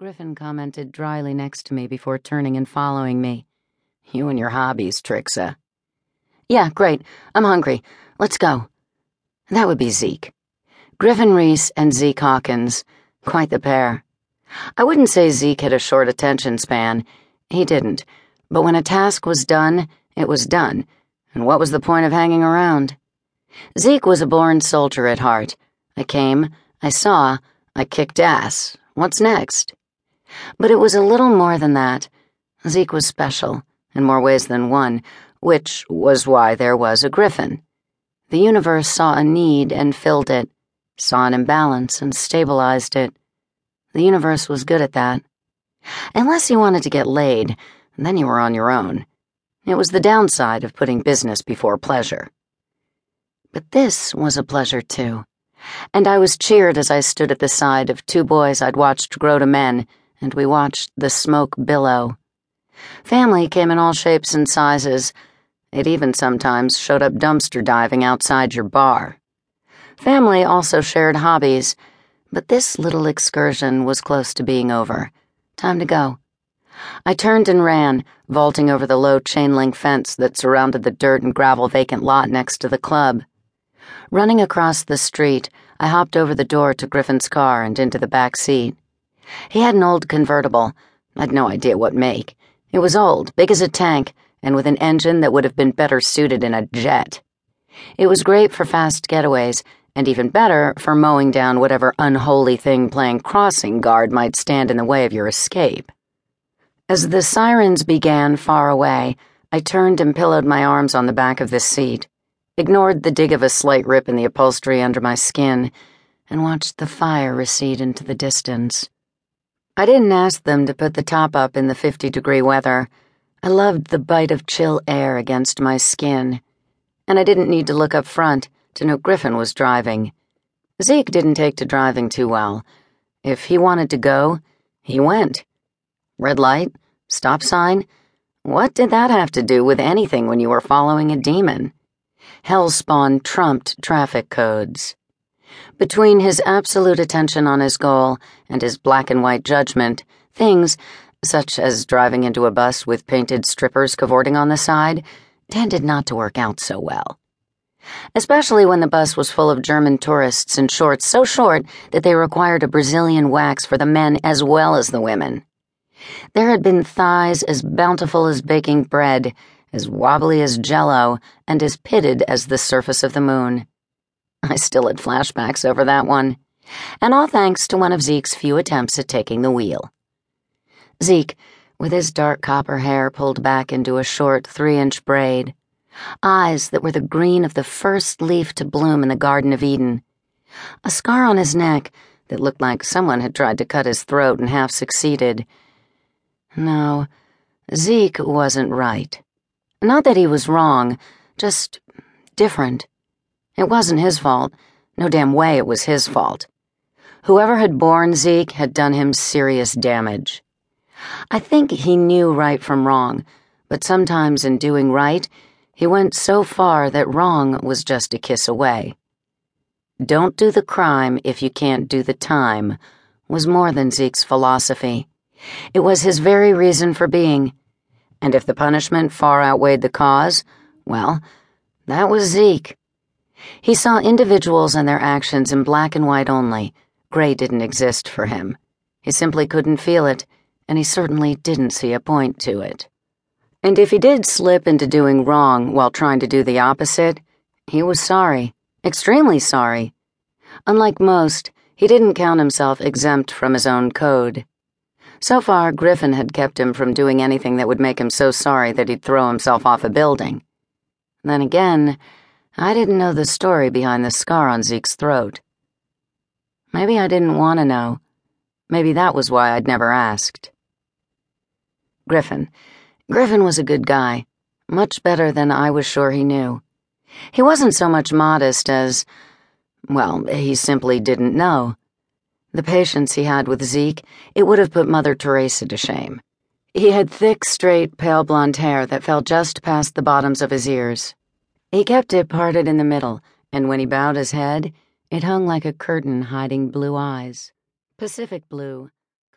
Griffin commented dryly next to me before turning and following me. You and your hobbies, Trixa. Yeah, great. I'm hungry. Let's go. That would be Zeke. Griffin Reese and Zeke Hawkins. Quite the pair. I wouldn't say Zeke had a short attention span. He didn't. But when a task was done, it was done. And what was the point of hanging around? Zeke was a born soldier at heart. I came, I saw, I kicked ass. What's next? But it was a little more than that. Zeke was special, in more ways than one, which was why there was a griffin. The universe saw a need and filled it, saw an imbalance and stabilized it. The universe was good at that. Unless you wanted to get laid, then you were on your own. It was the downside of putting business before pleasure. But this was a pleasure, too, and I was cheered as I stood at the side of two boys I'd watched grow to men, and we watched the smoke billow. Family came in all shapes and sizes. It even sometimes showed up dumpster diving outside your bar. Family also shared hobbies, but this little excursion was close to being over. Time to go. I turned and ran, vaulting over the low chain link fence that surrounded the dirt and gravel vacant lot next to the club. Running across the street, I hopped over the door to Griffin's car and into the back seat. He had an old convertible. I'd no idea what make. It was old, big as a tank, and with an engine that would have been better suited in a jet. It was great for fast getaways, and even better for mowing down whatever unholy thing playing crossing guard might stand in the way of your escape. As the sirens began far away, I turned and pillowed my arms on the back of the seat, ignored the dig of a slight rip in the upholstery under my skin, and watched the fire recede into the distance. I didn't ask them to put the top up in the 50 degree weather. I loved the bite of chill air against my skin, and I didn't need to look up front to know Griffin was driving. Zeke didn't take to driving too well. If he wanted to go, he went. Red light, stop sign. What did that have to do with anything when you were following a demon? Hellspawn trumped traffic codes. Between his absolute attention on his goal and his black and white judgment, things, such as driving into a bus with painted strippers cavorting on the side, tended not to work out so well especially when the bus was full of German tourists in shorts so short that they required a Brazilian wax for the men as well as the women. There had been thighs as bountiful as baking bread, as wobbly as jello, and as pitted as the surface of the moon. I still had flashbacks over that one, and all thanks to one of Zeke's few attempts at taking the wheel. Zeke, with his dark copper hair pulled back into a short three inch braid, eyes that were the green of the first leaf to bloom in the Garden of Eden, a scar on his neck that looked like someone had tried to cut his throat and half succeeded. No, Zeke wasn't right. Not that he was wrong, just different. It wasn't his fault. No damn way it was his fault. Whoever had born Zeke had done him serious damage. I think he knew right from wrong, but sometimes in doing right, he went so far that wrong was just a kiss away. Don't do the crime if you can't do the time was more than Zeke's philosophy. It was his very reason for being. And if the punishment far outweighed the cause, well, that was Zeke. He saw individuals and their actions in black and white only. Gray didn't exist for him. He simply couldn't feel it, and he certainly didn't see a point to it. And if he did slip into doing wrong while trying to do the opposite, he was sorry, extremely sorry. Unlike most, he didn't count himself exempt from his own code. So far, Griffin had kept him from doing anything that would make him so sorry that he'd throw himself off a building. Then again, I didn't know the story behind the scar on Zeke's throat. Maybe I didn't want to know. Maybe that was why I'd never asked. Griffin. Griffin was a good guy, much better than I was sure he knew. He wasn't so much modest as, well, he simply didn't know. The patience he had with Zeke, it would have put Mother Teresa to shame. He had thick, straight, pale blonde hair that fell just past the bottoms of his ears. He kept it parted in the middle, and when he bowed his head, it hung like a curtain hiding blue eyes. Pacific blue